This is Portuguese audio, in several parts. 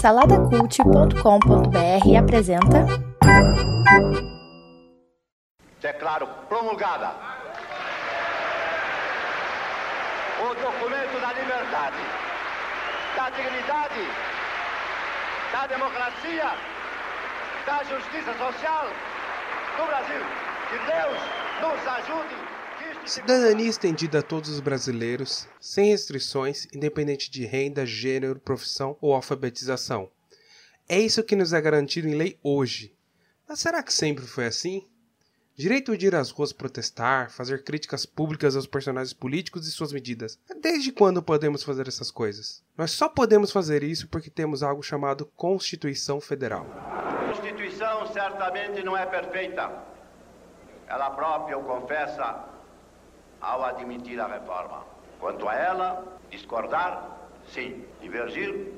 Saladacult.com.br apresenta. Declaro promulgada o documento da liberdade, da dignidade, da democracia, da justiça social do Brasil. Que Deus nos ajude. Cidadania estendida a todos os brasileiros, sem restrições, independente de renda, gênero, profissão ou alfabetização. É isso que nos é garantido em lei hoje. Mas será que sempre foi assim? Direito de ir às ruas protestar, fazer críticas públicas aos personagens políticos e suas medidas. Desde quando podemos fazer essas coisas? Nós só podemos fazer isso porque temos algo chamado Constituição Federal. A Constituição certamente não é perfeita. Ela própria o confessa ao admitir a reforma. Quanto a ela, discordar, sim. Divergir,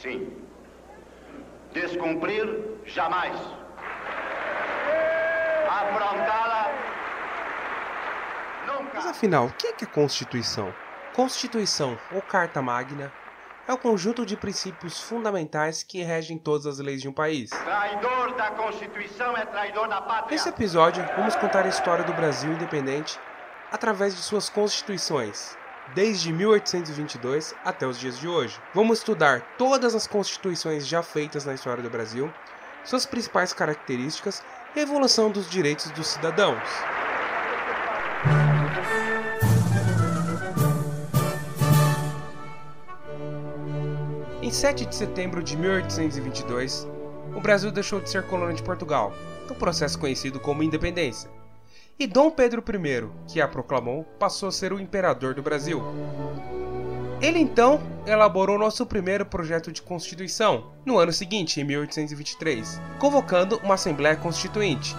sim. Descumprir, jamais. Afrontá-la, nunca. Mas afinal, o que é, que é Constituição? Constituição, ou Carta Magna, é o conjunto de princípios fundamentais que regem todas as leis de um país. Traidor da Constituição é traidor da pátria. Nesse episódio, vamos contar a história do Brasil independente através de suas constituições, desde 1822 até os dias de hoje. Vamos estudar todas as constituições já feitas na história do Brasil, suas principais características e a evolução dos direitos dos cidadãos. Em 7 de setembro de 1822, o Brasil deixou de ser colônia de Portugal, um processo conhecido como independência. E Dom Pedro I, que a proclamou, passou a ser o imperador do Brasil. Ele então elaborou nosso primeiro projeto de constituição, no ano seguinte, em 1823, convocando uma Assembleia Constituinte.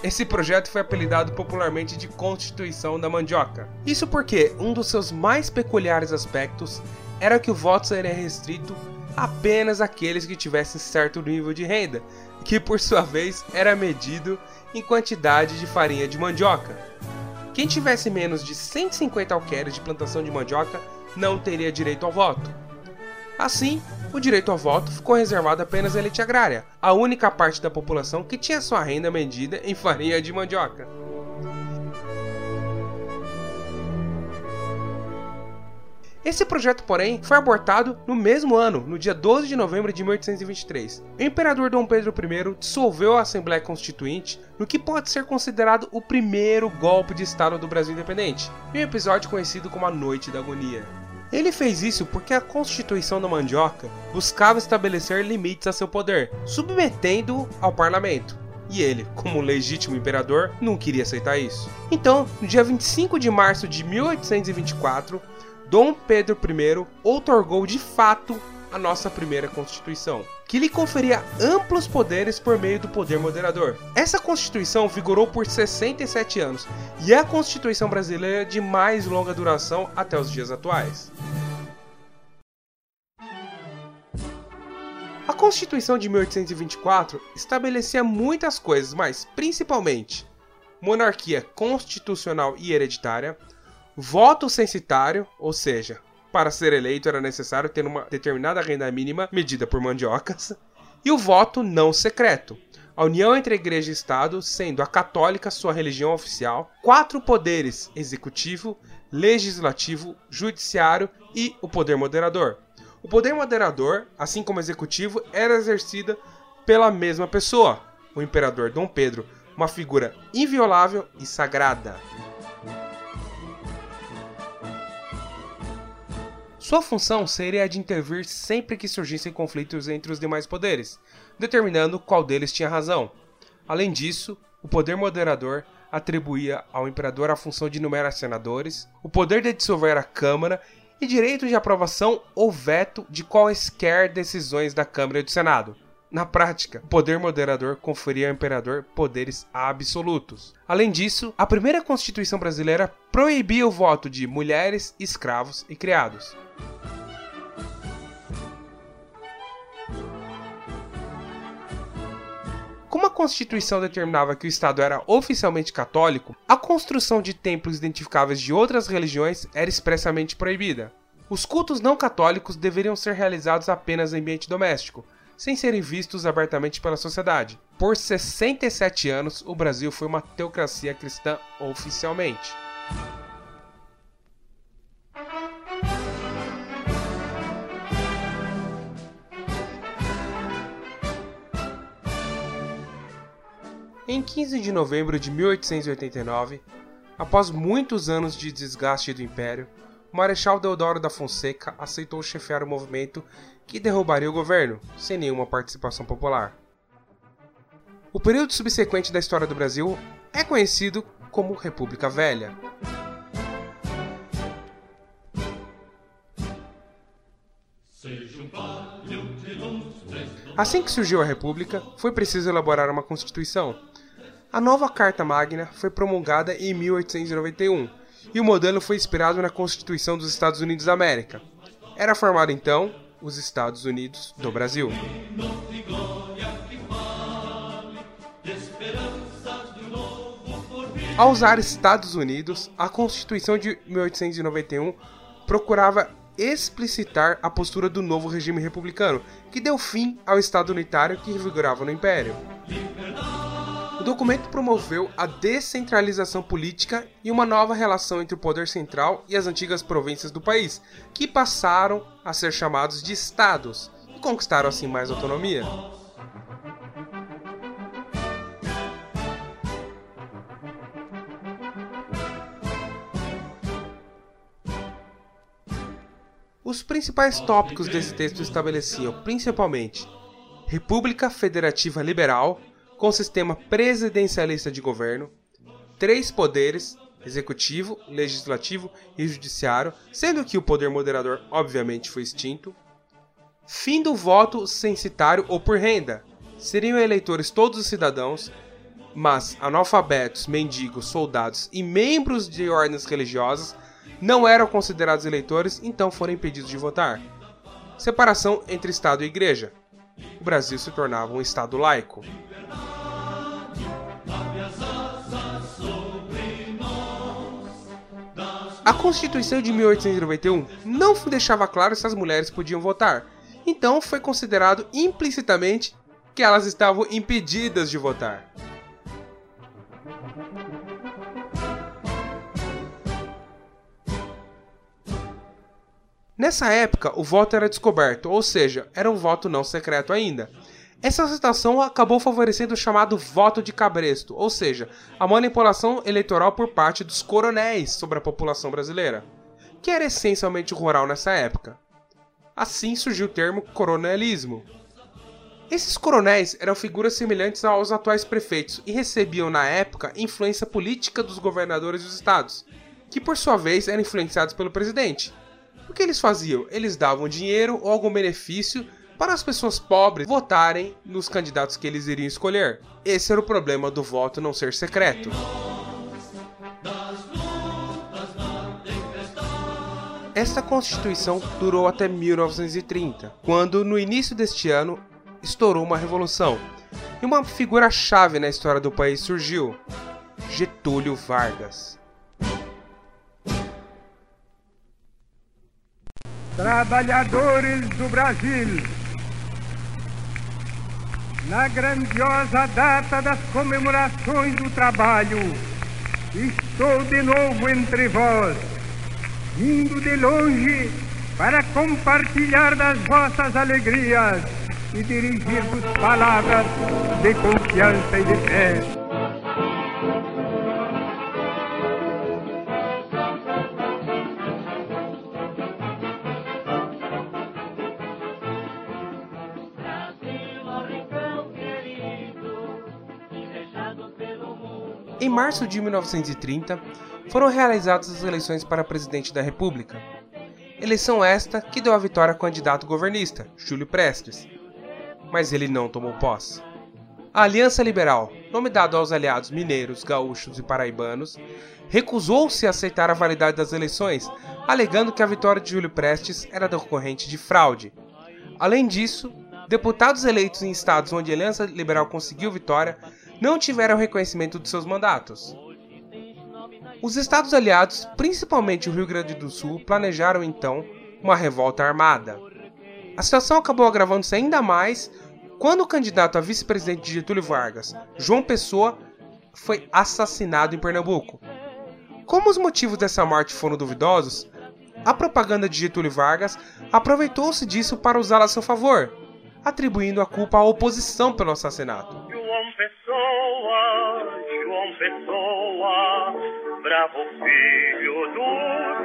Esse projeto foi apelidado popularmente de Constituição da Mandioca. Isso porque um dos seus mais peculiares aspectos era que o voto seria restrito apenas aqueles que tivessem certo nível de renda, que por sua vez era medido em quantidade de farinha de mandioca. Quem tivesse menos de 150 alqueires de plantação de mandioca não teria direito ao voto. Assim, o direito ao voto ficou reservado apenas à elite agrária, a única parte da população que tinha sua renda medida em farinha de mandioca. Esse projeto, porém, foi abortado no mesmo ano, no dia 12 de novembro de 1823. O imperador Dom Pedro I dissolveu a Assembleia Constituinte no que pode ser considerado o primeiro golpe de Estado do Brasil independente, em um episódio conhecido como a Noite da Agonia. Ele fez isso porque a Constituição da Mandioca buscava estabelecer limites a seu poder, submetendo-o ao parlamento. E ele, como legítimo imperador, não queria aceitar isso. Então, no dia 25 de março de 1824, Dom Pedro I outorgou de fato a nossa primeira Constituição, que lhe conferia amplos poderes por meio do poder moderador. Essa Constituição vigorou por 67 anos e é a Constituição brasileira de mais longa duração até os dias atuais. A Constituição de 1824 estabelecia muitas coisas, mas principalmente monarquia constitucional e hereditária, voto censitário, ou seja, para ser eleito era necessário ter uma determinada renda mínima medida por mandiocas, e o voto não secreto. A união entre a igreja e Estado, sendo a católica sua religião oficial, quatro poderes: executivo, legislativo, judiciário e o poder moderador. O poder moderador, assim como executivo, era exercida pela mesma pessoa, o imperador Dom Pedro, uma figura inviolável e sagrada. Sua função seria a de intervir sempre que surgissem conflitos entre os demais poderes, determinando qual deles tinha razão. Além disso, o poder moderador atribuía ao imperador a função de nomear senadores, o poder de dissolver a Câmara e direito de aprovação ou veto de quaisquer decisões da Câmara e do Senado. Na prática, o poder moderador conferia ao imperador poderes absolutos. Além disso, a primeira Constituição brasileira proibia o voto de mulheres, escravos e criados. Constituição determinava que o Estado era oficialmente católico, a construção de templos identificáveis de outras religiões era expressamente proibida. Os cultos não católicos deveriam ser realizados apenas em ambiente doméstico, sem serem vistos abertamente pela sociedade. Por 67 anos, o Brasil foi uma teocracia cristã oficialmente. Em 15 de novembro de 1889, após muitos anos de desgaste do Império, o Marechal Deodoro da Fonseca aceitou chefiar o movimento que derrubaria o governo, sem nenhuma participação popular. O período subsequente da história do Brasil é conhecido como República Velha. Assim que surgiu a República, foi preciso elaborar uma Constituição. A nova Carta Magna foi promulgada em 1891 e o modelo foi inspirado na Constituição dos Estados Unidos da América. Era formado então os Estados Unidos do Brasil. Ao usar Estados Unidos, a Constituição de 1891 procurava explicitar a postura do novo regime republicano, que deu fim ao Estado unitário que revigorava no Império. O documento promoveu a descentralização política e uma nova relação entre o poder central e as antigas províncias do país, que passaram a ser chamados de estados e conquistaram assim mais autonomia. Os principais tópicos desse texto estabeleciam principalmente República Federativa Liberal, com sistema presidencialista de governo, três poderes, executivo, legislativo e judiciário, sendo que o poder moderador obviamente foi extinto. Fim do voto censitário ou por renda. Seriam eleitores todos os cidadãos, mas analfabetos, mendigos, soldados e membros de ordens religiosas não eram considerados eleitores, então foram impedidos de votar. Separação entre Estado e Igreja. O Brasil se tornava um Estado laico. A Constituição de 1891 não deixava claro se as mulheres podiam votar, então foi considerado implicitamente que elas estavam impedidas de votar. Nessa época, o voto era descoberto, ou seja, era um voto não secreto ainda. Essa situação acabou favorecendo o chamado voto de cabresto, ou seja, a manipulação eleitoral por parte dos coronéis sobre a população brasileira, que era essencialmente rural nessa época. Assim surgiu o termo coronelismo. Esses coronéis eram figuras semelhantes aos atuais prefeitos e recebiam na época influência política dos governadores dos estados, que por sua vez eram influenciados pelo presidente. O que eles faziam? Eles davam dinheiro ou algum benefício para as pessoas pobres votarem nos candidatos que eles iriam escolher. Esse era o problema do voto não ser secreto. Esta Constituição durou até 1930, quando, no início deste ano, estourou uma revolução e uma figura-chave na história do país surgiu: Getúlio Vargas. Trabalhadores do Brasil na grandiosa data das comemorações do trabalho, estou de novo entre vós, vindo de longe para compartilhar das vossas alegrias e dirigir-vos palavras de confiança e de fé. Em março de 1930, foram realizadas as eleições para presidente da República. Eleição esta que deu a vitória ao candidato governista, Júlio Prestes. Mas ele não tomou posse. A Aliança Liberal, nome dado aos aliados mineiros, gaúchos e paraibanos, recusou-se a aceitar a validade das eleições, alegando que a vitória de Júlio Prestes era decorrente de fraude. Além disso, deputados eleitos em estados onde a Aliança Liberal conseguiu vitória não tiveram reconhecimento de seus mandatos. Os estados aliados, principalmente o Rio Grande do Sul, planejaram então uma revolta armada. A situação acabou agravando-se ainda mais quando o candidato a vice-presidente de Getúlio Vargas, João Pessoa, foi assassinado em Pernambuco. Como os motivos dessa morte foram duvidosos, a propaganda de Getúlio Vargas aproveitou-se disso para usá-la a seu favor, atribuindo a culpa à oposição pelo assassinato. Bravo filho do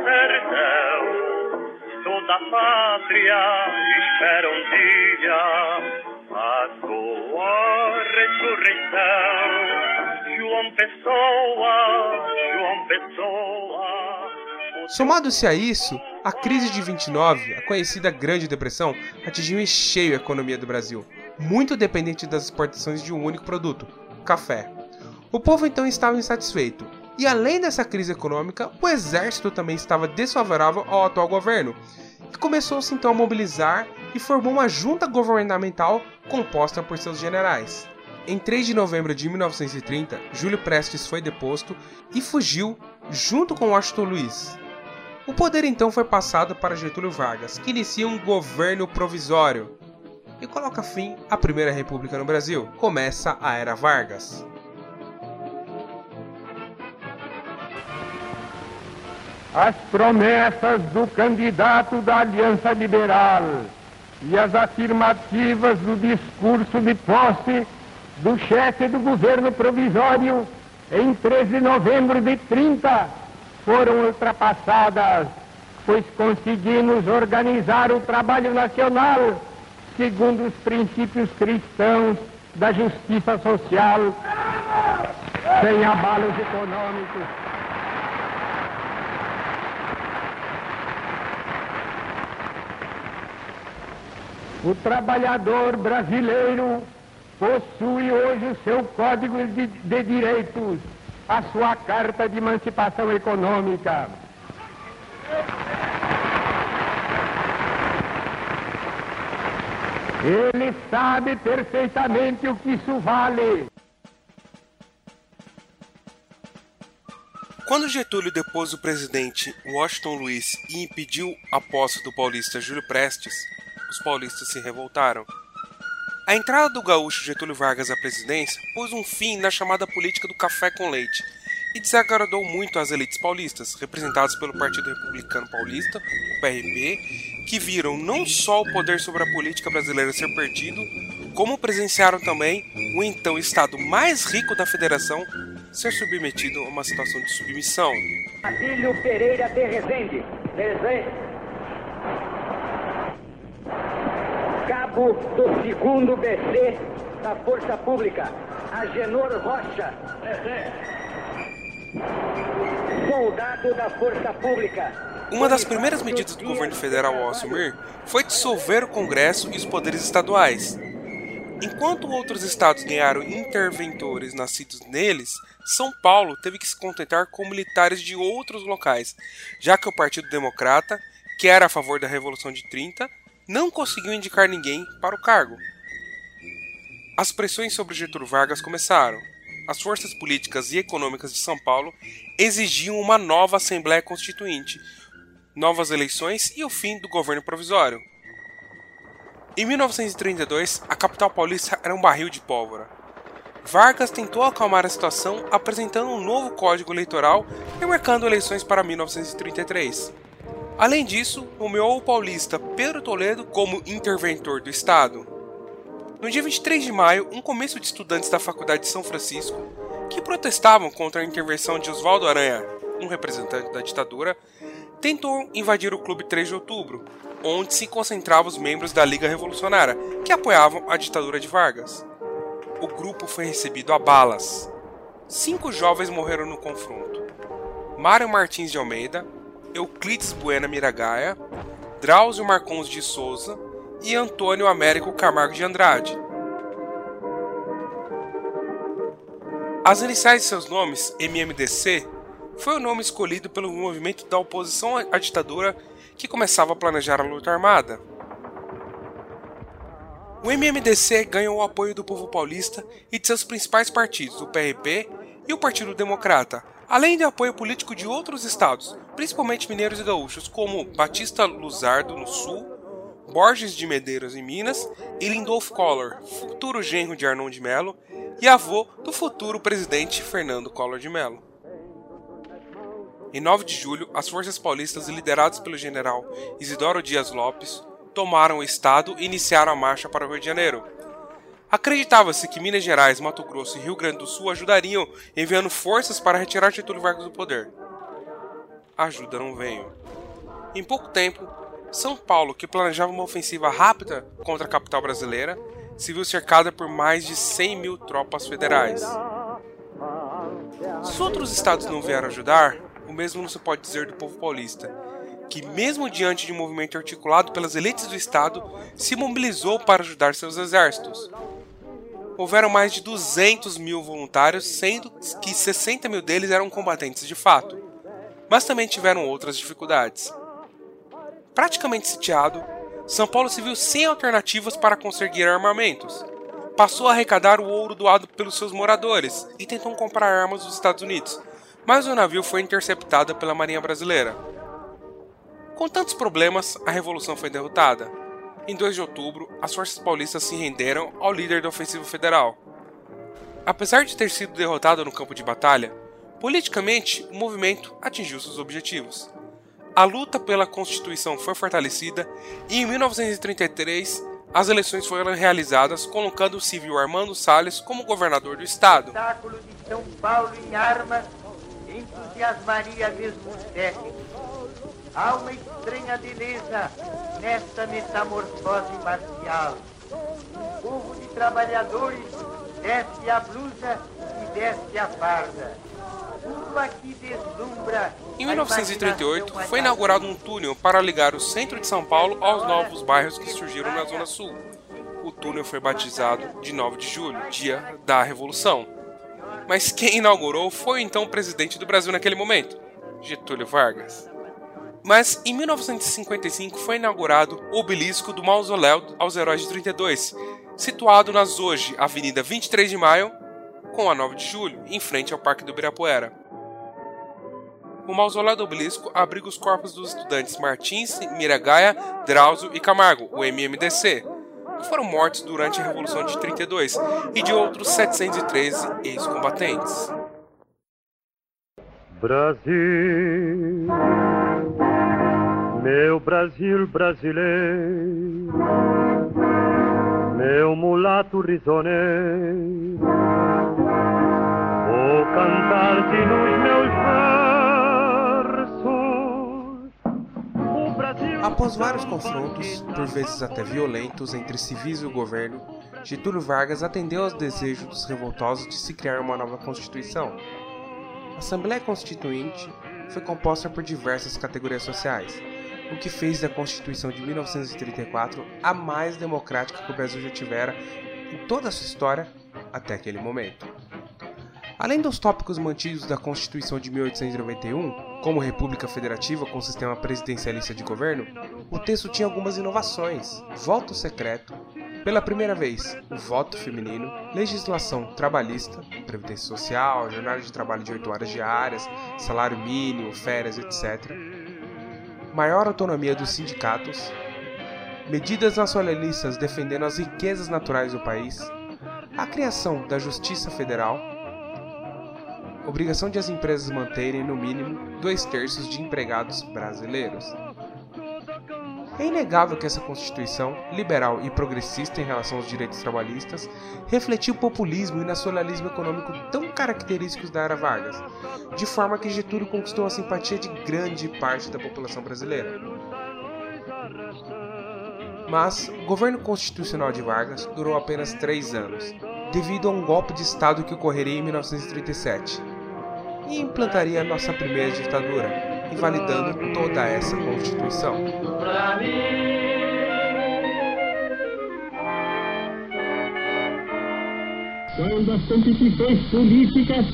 sertão, toda a pátria espera um dia a sua ressurreição. João Pessoa, João Pessoa. Somado-se a isso, a crise de 29, a conhecida Grande Depressão, atingiu em cheio a economia do Brasil, muito dependente das exportações de um único produto, café. O povo então estava insatisfeito, e além dessa crise econômica, o exército também estava desfavorável ao atual governo, que começou-se então a mobilizar e formou uma junta governamental composta por seus generais. Em 3 de novembro de 1930, Júlio Prestes foi deposto e fugiu junto com Washington Luiz. O poder então foi passado para Getúlio Vargas, que inicia um governo provisório e coloca fim à Primeira República no Brasil. Começa a Era Vargas. As promessas do candidato da Aliança Liberal e as afirmativas do discurso de posse do chefe do governo provisório em 13 de novembro de 30 foram ultrapassadas, pois conseguimos organizar o trabalho nacional segundo os princípios cristãos da justiça social, sem abalos econômicos. O trabalhador brasileiro possui hoje o seu código de, de direitos a sua carta de emancipação econômica. Ele sabe perfeitamente o que isso vale. Quando Getúlio depôs o presidente Washington Luiz e impediu a posse do paulista Júlio Prestes, os paulistas se revoltaram. A entrada do gaúcho Getúlio Vargas à presidência pôs um fim na chamada política do café com leite e desagradou muito as elites paulistas, representadas pelo Partido Republicano Paulista, o PRP, que viram não só o poder sobre a política brasileira ser perdido, como presenciaram também o então estado mais rico da federação ser submetido a uma situação de submissão. Adílio Pereira de Rezende. Rezende. Do segundo BC da Força Pública, Agenor Rocha. Soldado da Força Pública. Uma das primeiras medidas do governo federal ao assumir foi dissolver o Congresso e os poderes estaduais. Enquanto outros estados ganharam interventores nascidos neles, São Paulo teve que se contentar com militares de outros locais, já que o Partido Democrata, que era a favor da Revolução de 30, não conseguiu indicar ninguém para o cargo. As pressões sobre Getúlio Vargas começaram. As forças políticas e econômicas de São Paulo exigiam uma nova Assembleia Constituinte, novas eleições e o fim do governo provisório. Em 1932, a capital paulista era um barril de pólvora. Vargas tentou acalmar a situação apresentando um novo código eleitoral e marcando eleições para 1933. Além disso, nomeou o paulista Pedro Toledo como interventor do Estado. No dia 23 de maio, um começo de estudantes da Faculdade de São Francisco, que protestavam contra a intervenção de Oswaldo Aranha, um representante da ditadura, tentou invadir o Clube 3 de Outubro, onde se concentravam os membros da Liga Revolucionária, que apoiavam a ditadura de Vargas. O grupo foi recebido a balas. Cinco jovens morreram no confronto. Mário Martins de Almeida, Euclides Buena Miragaia, Drauzio Marcons de Souza e Antônio Américo Camargo de Andrade. As iniciais de seus nomes, MMDC, foi o nome escolhido pelo movimento da oposição à ditadura que começava a planejar a luta armada. O MMDC ganhou o apoio do povo paulista e de seus principais partidos, o PRP e o Partido Democrata, além de apoio político de outros estados, principalmente mineiros e gaúchos, como Batista Luzardo no sul, Borges de Medeiros em Minas e Lindolfo Collor, futuro genro de Arnon de Mello e avô do futuro presidente Fernando Collor de Mello. Em 9 de julho, as forças paulistas lideradas pelo general Isidoro Dias Lopes tomaram o estado e iniciaram a marcha para o Rio de Janeiro. Acreditava-se que Minas Gerais, Mato Grosso e Rio Grande do Sul ajudariam enviando forças para retirar Getúlio Vargas do poder. Ajuda não veio. Em pouco tempo, São Paulo, que planejava uma ofensiva rápida contra a capital brasileira, se viu cercada por mais de 100 mil tropas federais. Se outros estados não vieram ajudar, o mesmo não se pode dizer do povo paulista, que, mesmo diante de um movimento articulado pelas elites do Estado, se mobilizou para ajudar seus exércitos. Houveram mais de 200 mil voluntários, sendo que 60 mil deles eram combatentes de fato, mas também tiveram outras dificuldades. Praticamente sitiado, São Paulo se viu sem alternativas para conseguir armamentos. Passou a arrecadar o ouro doado pelos seus moradores e tentou comprar armas dos Estados Unidos, mas o navio foi interceptado pela Marinha Brasileira. Com tantos problemas, a revolução foi derrotada. Em 2 de outubro, as forças paulistas se renderam ao líder da ofensiva federal. Apesar de ter sido derrotado no campo de batalha, politicamente o movimento atingiu seus objetivos. A luta pela Constituição foi fortalecida e em 1933 as eleições foram realizadas colocando o civil Armando Salles como governador do estado. de São Paulo em armas entusiasmaria mesmo os técnicos. Há uma estranha beleza nesta metamorfose marcial. Um povo de trabalhadores desce a blusa e desce a farda. Uma que deslumbra. Em 1938, foi inaugurado um túnel para ligar o centro de São Paulo aos novos bairros que surgiram na Zona Sul. O túnel foi batizado de 9 de julho, dia da Revolução. Mas quem inaugurou foi então o presidente do Brasil naquele momento, Getúlio Vargas. Mas em 1955 foi inaugurado o obelisco do Mausoléu aos Heróis de 32, situado nas hoje Avenida 23 de Maio com a 9 de Julho, em frente ao Parque do Ibirapuera. O mausoléu do obelisco abriga os corpos dos estudantes Martins, Miragaia, Drauzio e Camargo, o MMDC, que foram mortos durante a Revolução de 32, e de outros 713 ex-combatentes. Brasil meu Brasil brasileiro, meu mulato risoneiro, vou cantar-te nos meus versos. Após vários confrontos, por vezes até violentos, entre civis e o governo, Getúlio Vargas atendeu aos desejos dos revoltosos de se criar uma nova Constituição. A Assembleia Constituinte foi composta por diversas categorias sociais, o que fez da Constituição de 1934 a mais democrática que o Brasil já tivera em toda a sua história até aquele momento. Além dos tópicos mantidos da Constituição de 1891, como República Federativa com sistema presidencialista de governo, o texto tinha algumas inovações: voto secreto, pela primeira vez, o voto feminino, legislação trabalhista, previdência social, jornada de trabalho de 8 horas diárias, salário mínimo, férias, etc maior autonomia dos sindicatos, medidas nacionalistas defendendo as riquezas naturais do país, a criação da Justiça Federal, obrigação de as empresas manterem, no mínimo, dois terços de empregados brasileiros. É inegável que essa Constituição, liberal e progressista em relação aos direitos trabalhistas, refletiu o populismo e nacionalismo econômico tão característicos da era Vargas, de forma que Getúlio conquistou a simpatia de grande parte da população brasileira. Mas o governo constitucional de Vargas durou apenas três anos, devido a um golpe de Estado que ocorreria em 1937, e implantaria nossa primeira ditadura, invalidando toda essa Constituição. Quando as competições políticas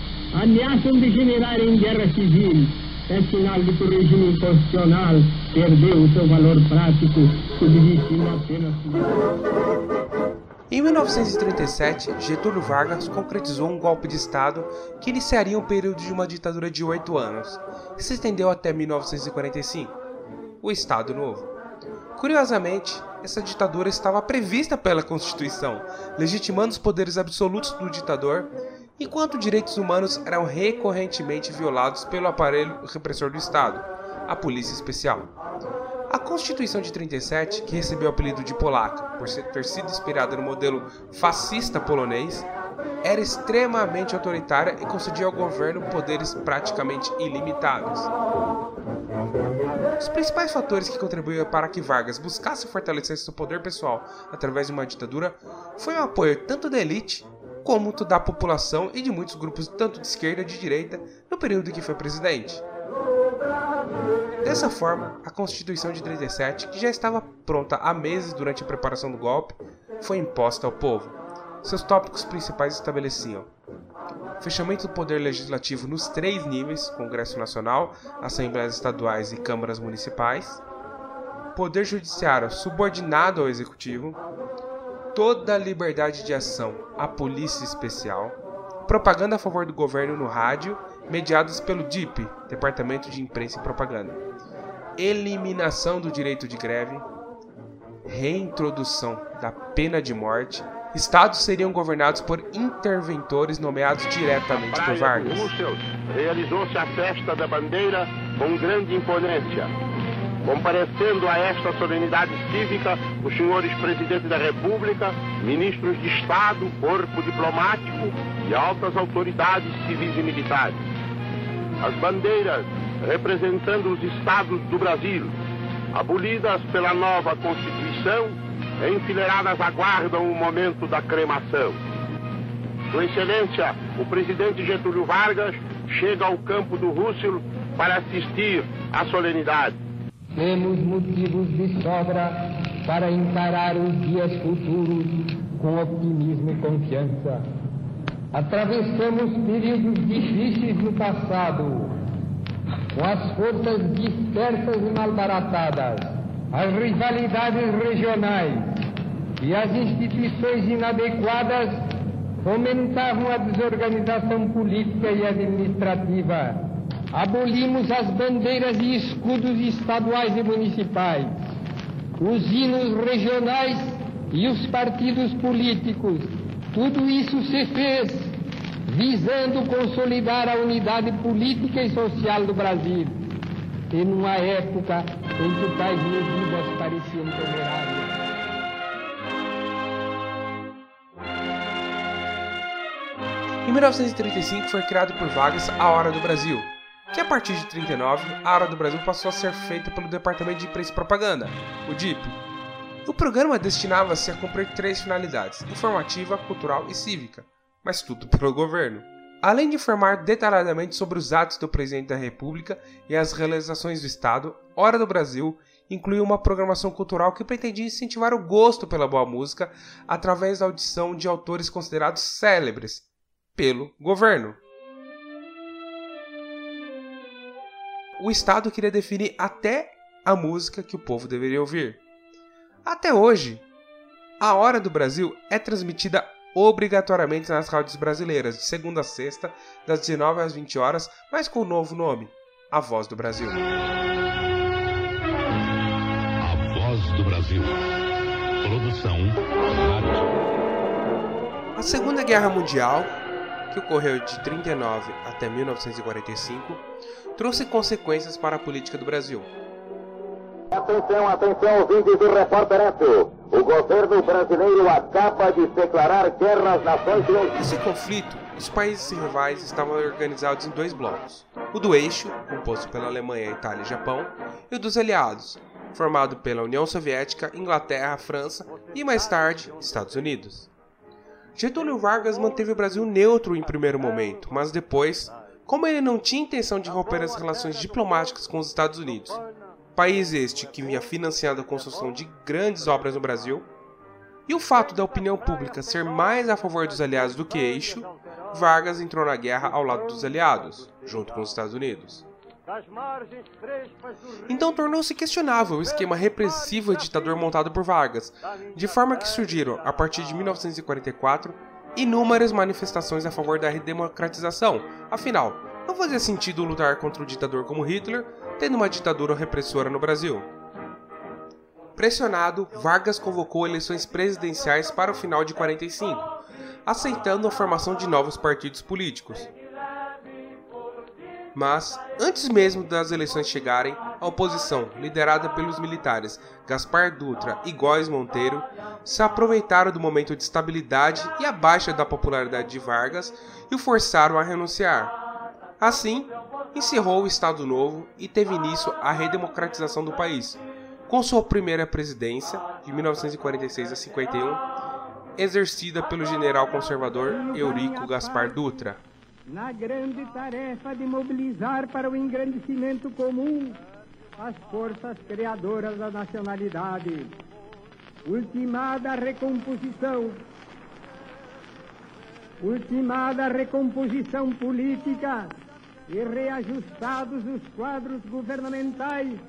ameaçam degenerar em guerra civil, é sinal de que o regime constitucional perdeu o seu valor prático, submitindo apenas. Em 1937, Getúlio Vargas concretizou um golpe de Estado que iniciaria um período de uma ditadura de oito anos, que se estendeu até 1945, o Estado Novo. Curiosamente, essa ditadura estava prevista pela Constituição, legitimando os poderes absolutos do ditador, enquanto direitos humanos eram recorrentemente violados pelo aparelho repressor do Estado, a Polícia Especial. A Constituição de 37, que recebeu o apelido de polaca por ter sido inspirada no modelo fascista polonês, era extremamente autoritária e concedia ao governo poderes praticamente ilimitados. Os principais fatores que contribuíram para que Vargas buscasse fortalecer seu poder pessoal através de uma ditadura foi o apoio tanto da elite como da população e de muitos grupos tanto de esquerda e de direita no período em que foi presidente. Dessa forma, a Constituição de 37, que já estava pronta há meses durante a preparação do golpe, foi imposta ao povo. Seus tópicos principais estabeleciam fechamento do poder legislativo nos três níveis: Congresso Nacional, Assembleias Estaduais e Câmaras Municipais, poder judiciário subordinado ao executivo, toda a liberdade de ação à Polícia Especial, propaganda a favor do governo no rádio mediados pelo DIP, Departamento de Imprensa e Propaganda. Eliminação do direito de greve, reintrodução da pena de morte. Estados seriam governados por interventores nomeados diretamente por Vargas. Realizou-se a festa da bandeira com grande imponência. Comparecendo a esta solenidade cívica, os senhores presidentes da República, ministros de Estado, corpo diplomático e altas autoridades civis e militares as bandeiras representando os estados do Brasil, abolidas pela nova Constituição, enfileiradas aguardam o momento da cremação. Sua Excelência, o presidente Getúlio Vargas, chega ao campo do Rússio para assistir à solenidade. Temos motivos de sobra para encarar os dias futuros com otimismo e confiança Atravessamos períodos difíceis no passado, com as forças dispersas e malbaratadas, as rivalidades regionais e as instituições inadequadas fomentavam a desorganização política e administrativa. Abolimos as bandeiras e escudos estaduais e municipais, os hinos regionais e os partidos políticos tudo isso se fez visando consolidar a unidade política e social do Brasil, em uma época em que tais medidas pareciam temerárias. Em 1935 foi criado por Vargas a Hora do Brasil, que a partir de 39 a Hora do Brasil passou a ser feita pelo Departamento de Imprensa e Propaganda, o DIP, o programa destinava-se a cumprir três finalidades: informativa, cultural e cívica, mas tudo pelo governo. Além de informar detalhadamente sobre os atos do presidente da República e as realizações do Estado, Hora do Brasil incluiu uma programação cultural que pretendia incentivar o gosto pela boa música através da audição de autores considerados célebres pelo governo. O Estado queria definir até a música que o povo deveria ouvir. Até hoje, a Hora do Brasil é transmitida obrigatoriamente nas rádios brasileiras, de segunda a sexta, das 19 às 20 horas, mas com o um novo nome: A Voz do Brasil. A Voz do Brasil. Produção A Segunda Guerra Mundial, que ocorreu de 39 até 1945, trouxe consequências para a política do Brasil. Atenção, atenção, ouvintes do Repórter Eto. O governo brasileiro acaba de declarar guerra às nações unidas. Nesse conflito, os países rivais estavam organizados em dois blocos: o do eixo, composto pela Alemanha, Itália e Japão, e o dos aliados, formado pela União Soviética, Inglaterra, França e mais tarde, Estados Unidos. Getúlio Vargas manteve o Brasil neutro em primeiro momento, mas depois, como ele não tinha intenção de romper as relações diplomáticas com os Estados Unidos País este que vinha financiando a construção de grandes obras no Brasil. E o fato da opinião pública ser mais a favor dos aliados do que eixo, Vargas entrou na guerra ao lado dos aliados, junto com os Estados Unidos. Então tornou-se questionável o esquema repressivo e ditador montado por Vargas, de forma que surgiram, a partir de 1944, inúmeras manifestações a favor da redemocratização. Afinal, não fazia sentido lutar contra o ditador como Hitler, tendo uma ditadura repressora no Brasil. Pressionado, Vargas convocou eleições presidenciais para o final de 45, aceitando a formação de novos partidos políticos. Mas, antes mesmo das eleições chegarem, a oposição, liderada pelos militares Gaspar Dutra e Góes Monteiro, se aproveitaram do momento de estabilidade e a baixa da popularidade de Vargas e o forçaram a renunciar. Assim, encerrou o Estado Novo e teve início a redemocratização do país, com sua primeira presidência, de 1946 a 51, exercida pelo general conservador Eurico Gaspar Dutra. Na grande tarefa de mobilizar para o engrandecimento comum as forças criadoras da nacionalidade, ultimada a recomposição, ultimada a recomposição política e reajustados os quadros governamentais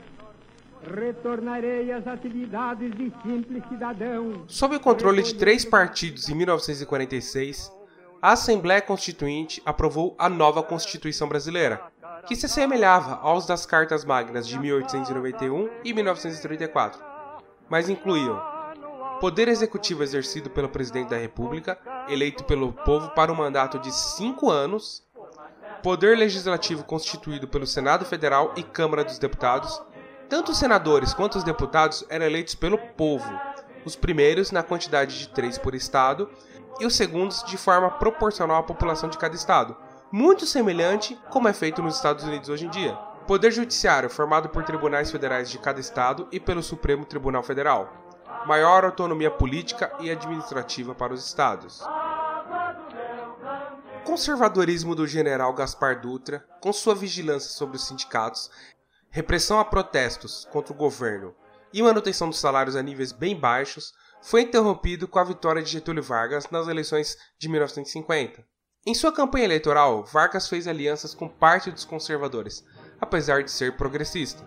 retornarei às atividades de simples cidadão. Sob o controle de três partidos em 1946, a Assembleia Constituinte aprovou a nova Constituição Brasileira, que se assemelhava aos das Cartas Magnas de 1891 e 1934, mas incluíam poder executivo exercido pelo presidente da República, eleito pelo povo para um mandato de cinco anos, poder legislativo constituído pelo Senado Federal e Câmara dos Deputados, tanto os senadores quanto os deputados eram eleitos pelo povo, os primeiros na quantidade de três por estado e os segundos de forma proporcional à população de cada estado, muito semelhante como é feito nos Estados Unidos hoje em dia. Poder Judiciário, formado por tribunais federais de cada estado e pelo Supremo Tribunal Federal. Maior autonomia política e administrativa para os estados. Conservadorismo do general Gaspar Dutra, com sua vigilância sobre os sindicatos, repressão a protestos contra o governo e manutenção dos salários a níveis bem baixos, foi interrompido com a vitória de Getúlio Vargas nas eleições de 1950. Em sua campanha eleitoral, Vargas fez alianças com parte dos conservadores, apesar de ser progressista.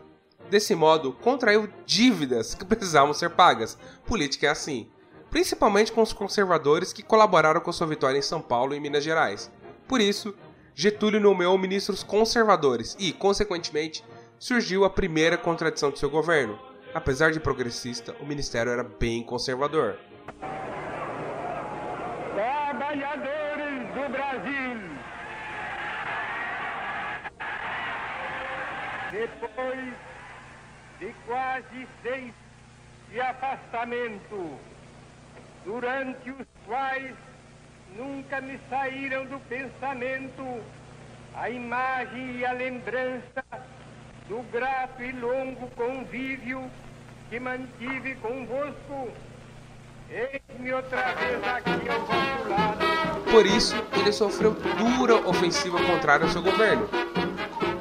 Desse modo, contraiu dívidas que precisavam ser pagas. Política é assim. Principalmente com os conservadores que colaboraram com sua vitória em São Paulo e Minas Gerais. Por isso, Getúlio nomeou ministros conservadores e, consequentemente, surgiu a primeira contradição de seu governo. Apesar de progressista, o ministério era bem conservador. Trabalhadores do Brasil, depois de quase seis de afastamento, durante os quais nunca me saíram do pensamento a imagem e a lembrança do grato e longo convívio que mantive convosco, eis-me outra vez aqui ao vosso lado. Por isso, ele sofreu dura ofensiva contrária ao seu governo.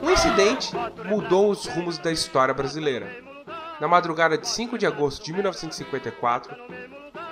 Um incidente mudou os rumos da história brasileira. Na madrugada de 5 de agosto de 1954,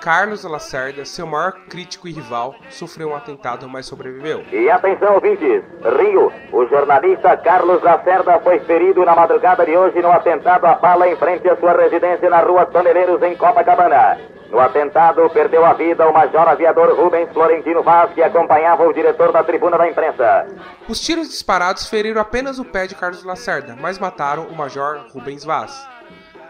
Carlos Lacerda, seu maior crítico e rival, sofreu um atentado, mas sobreviveu. E atenção, ouvintes. Rio, o jornalista Carlos Lacerda foi ferido na madrugada de hoje no atentado à bala em frente à sua residência na rua Toneleiros, em Copacabana. No atentado, perdeu a vida o major aviador Rubens Florentino Vaz, que acompanhava o diretor da tribuna da imprensa. Os tiros disparados feriram apenas o pé de Carlos Lacerda, mas mataram o major Rubens Vaz.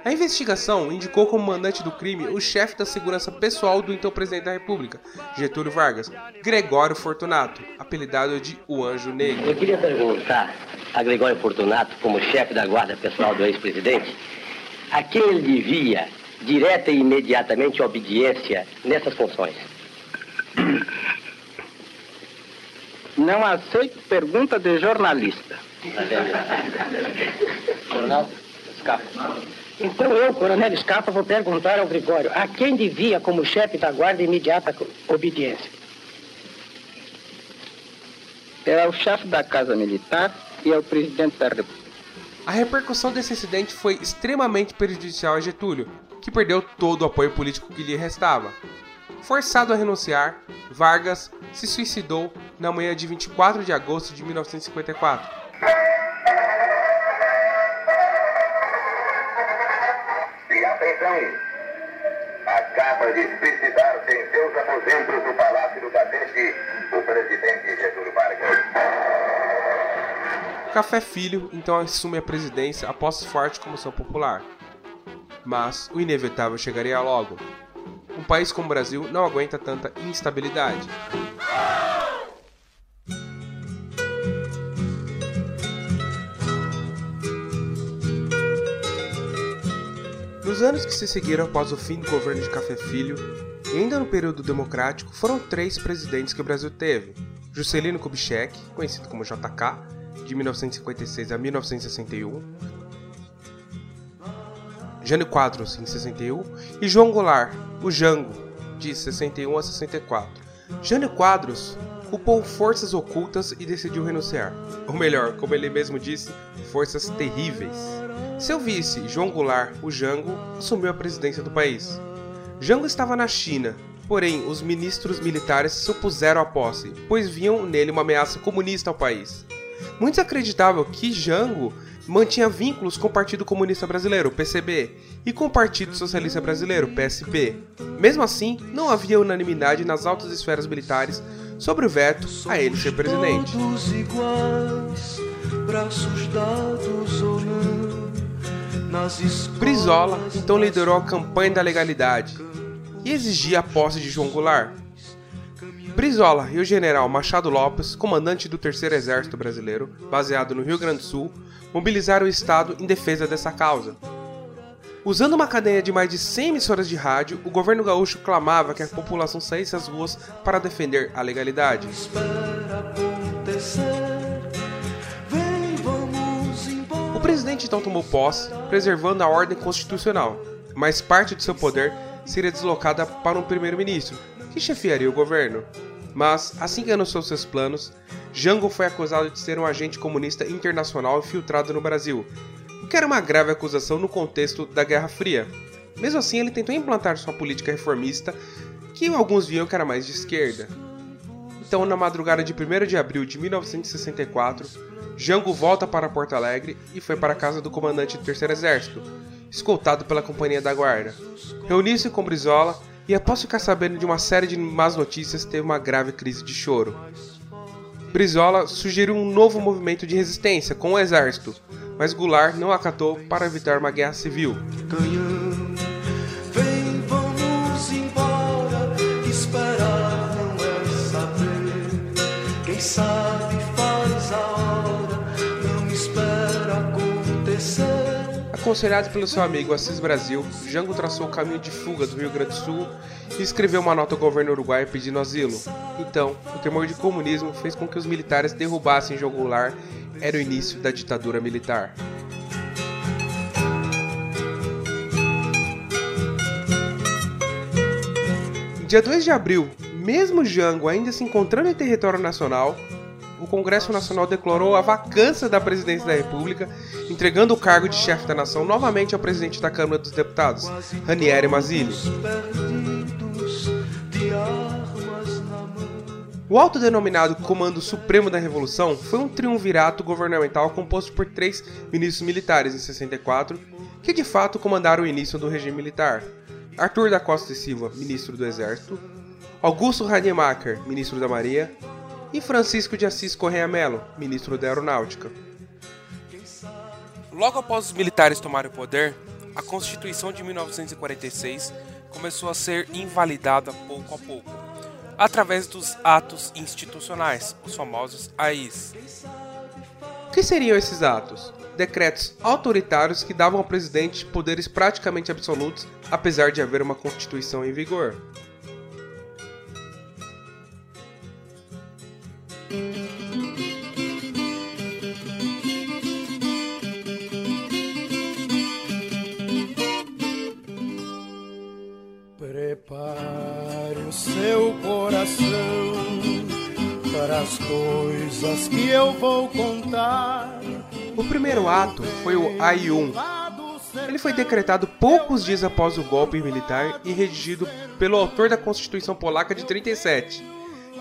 A investigação indicou como mandante do crime o chefe da segurança pessoal do então presidente da República, Getúlio Vargas, Gregório Fortunato, apelidado de O Anjo Negro. Eu queria perguntar a Gregório Fortunato, como chefe da guarda pessoal do ex-presidente, a quem ele devia direta e imediatamente obediência nessas funções. Não aceito pergunta de jornalista. Coronel, escapa. Então eu, Coronel Scarpa, vou perguntar ao Gregório a quem devia, como chefe da guarda, imediata obediência. Era o chefe da Casa Militar e ao presidente da República. A repercussão desse incidente foi extremamente prejudicial a Getúlio, que perdeu todo o apoio político que lhe restava. Forçado a renunciar, Vargas se suicidou na manhã de 24 de agosto de 1954. De suicidar-se em seus aposentos do Palácio do Catete o presidente Getúlio Vargas. Café Filho então assume a presidência após forte comoção popular. Mas o inevitável chegaria logo. Um país como o Brasil não aguenta tanta instabilidade. Que se seguiram após o fim do governo de Café Filho, e ainda no período democrático, foram três presidentes que o Brasil teve: Juscelino Kubitschek, conhecido como JK, de 1956 a 1961, Jânio Quadros, em 61, e João Goulart, o Jango, de 61 a 64. Jânio Quadros culpou forças ocultas e decidiu renunciar. Ou melhor, como ele mesmo disse, forças terríveis. Seu vice, João Goulart, o Jango, assumiu a presidência do país. Jango estava na China, porém os ministros militares se opuseram à posse, pois viam nele uma ameaça comunista ao país. Muitos acreditavam que Jango mantinha vínculos com o Partido Comunista Brasileiro, PCB, e com o Partido Socialista Brasileiro, PSB. Mesmo assim, não havia unanimidade nas altas esferas militares sobre o veto a ele ser presidente. Brizola então liderou a campanha da legalidade e exigia a posse de João Goulart. Brizola e o general Machado Lopes, comandante do Terceiro Exército Brasileiro, baseado no Rio Grande do Sul, mobilizaram o Estado em defesa dessa causa. Usando uma cadeia de mais de 100 emissoras de rádio, o governo gaúcho clamava que a população saísse às ruas para defender a legalidade. Presidente então tomou posse, preservando a ordem constitucional, mas parte de seu poder seria deslocada para um primeiro-ministro, que chefiaria o governo. Mas, assim que anunciou seus planos, Jango foi acusado de ser um agente comunista internacional infiltrado no Brasil, o que era uma grave acusação no contexto da Guerra Fria. Mesmo assim, ele tentou implantar sua política reformista, que alguns viam que era mais de esquerda. Então, na madrugada de 1 de abril de 1964, Jango volta para Porto Alegre e foi para a casa do comandante do Terceiro Exército, escoltado pela Companhia da Guarda. Reuniu-se com Brizola e após ficar sabendo de uma série de más notícias, teve uma grave crise de choro. Brizola sugeriu um novo movimento de resistência com o exército, mas Goulart não acatou para evitar uma guerra civil. Aconselhado pelo seu amigo Assis Brasil, Jango traçou o caminho de fuga do Rio Grande do Sul e escreveu uma nota ao governo uruguaio pedindo asilo. Então, o temor de comunismo fez com que os militares derrubassem João Goulart. Era o início da ditadura militar. Dia 2 de abril, mesmo Jango ainda se encontrando em território nacional, o Congresso Nacional declarou a vacância da presidência da República, entregando o cargo de chefe da nação novamente ao presidente da Câmara dos Deputados, Ranieri Mazzilli. O autodenominado Comando Supremo da Revolução foi um triunvirato governamental composto por três ministros militares em 64, que de fato comandaram o início do regime militar. Arthur da Costa e Silva, ministro do Exército, Augusto Rademacher, ministro da Marinha, e Francisco de Assis Correia Melo, ministro da Aeronáutica. Logo após os militares tomarem o poder, a Constituição de 1946 começou a ser invalidada pouco a pouco, através dos atos institucionais, os famosos AIs. O que seriam esses atos? Decretos autoritários que davam ao presidente poderes praticamente absolutos, apesar de haver uma Constituição em vigor. Prepare o seu coração para as coisas que eu vou contar. O primeiro ato foi o AI-1. Ele foi decretado poucos dias após o golpe militar e redigido pelo autor da Constituição Polaca de 37,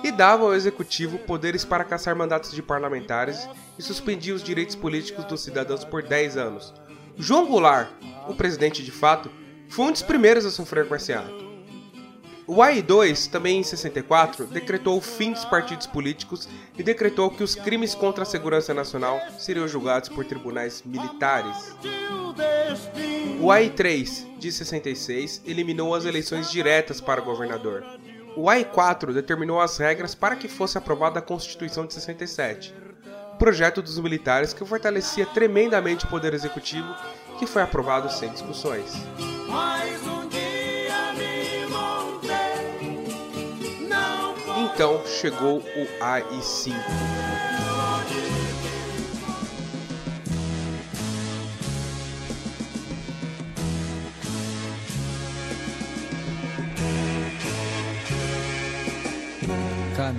e dava ao executivo poderes para caçar mandatos de parlamentares e suspendia os direitos políticos dos cidadãos por 10 anos. João Goulart, o presidente de fato, foi um dos primeiros a sofrer com esse ato. O AI-2, também em 64, decretou o fim dos partidos políticos e decretou que os crimes contra a segurança nacional seriam julgados por tribunais militares. O AI-3, de 66, eliminou as eleições diretas para governador. O AI-4 determinou as regras para que fosse aprovada a Constituição de 67, projeto dos militares que fortalecia tremendamente o poder executivo, que foi aprovado sem discussões. Então chegou o AI-5.